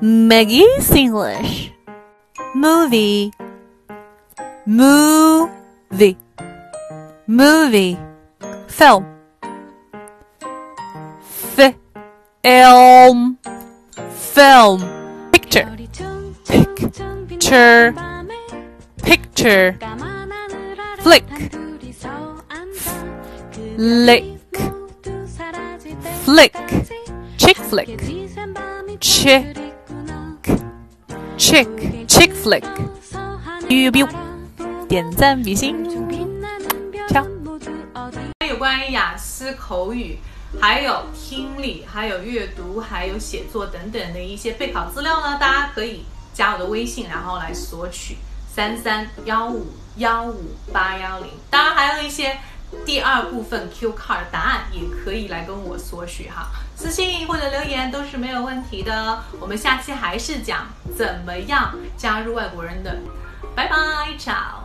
Maggie's English. Movie. Movie. Movie. Film. Film. Film. Picture. Picture. Picture. Flick. Flick. Flick. Chick flick. Chick. Chick. Chick flick. 哔哔哔，点赞比心，敲。有关于雅思口语，还有听力，还有阅读，还有写作等等的一些备考资料呢，大家可以加我的微信，然后来索取三三幺五幺五八幺零。当然还有一些第二部分 Q card 答案，也可以来跟我索取哈，私信或者留言都是没有问题的。我们下期还是讲怎么样加入外国人的，拜拜，ciao。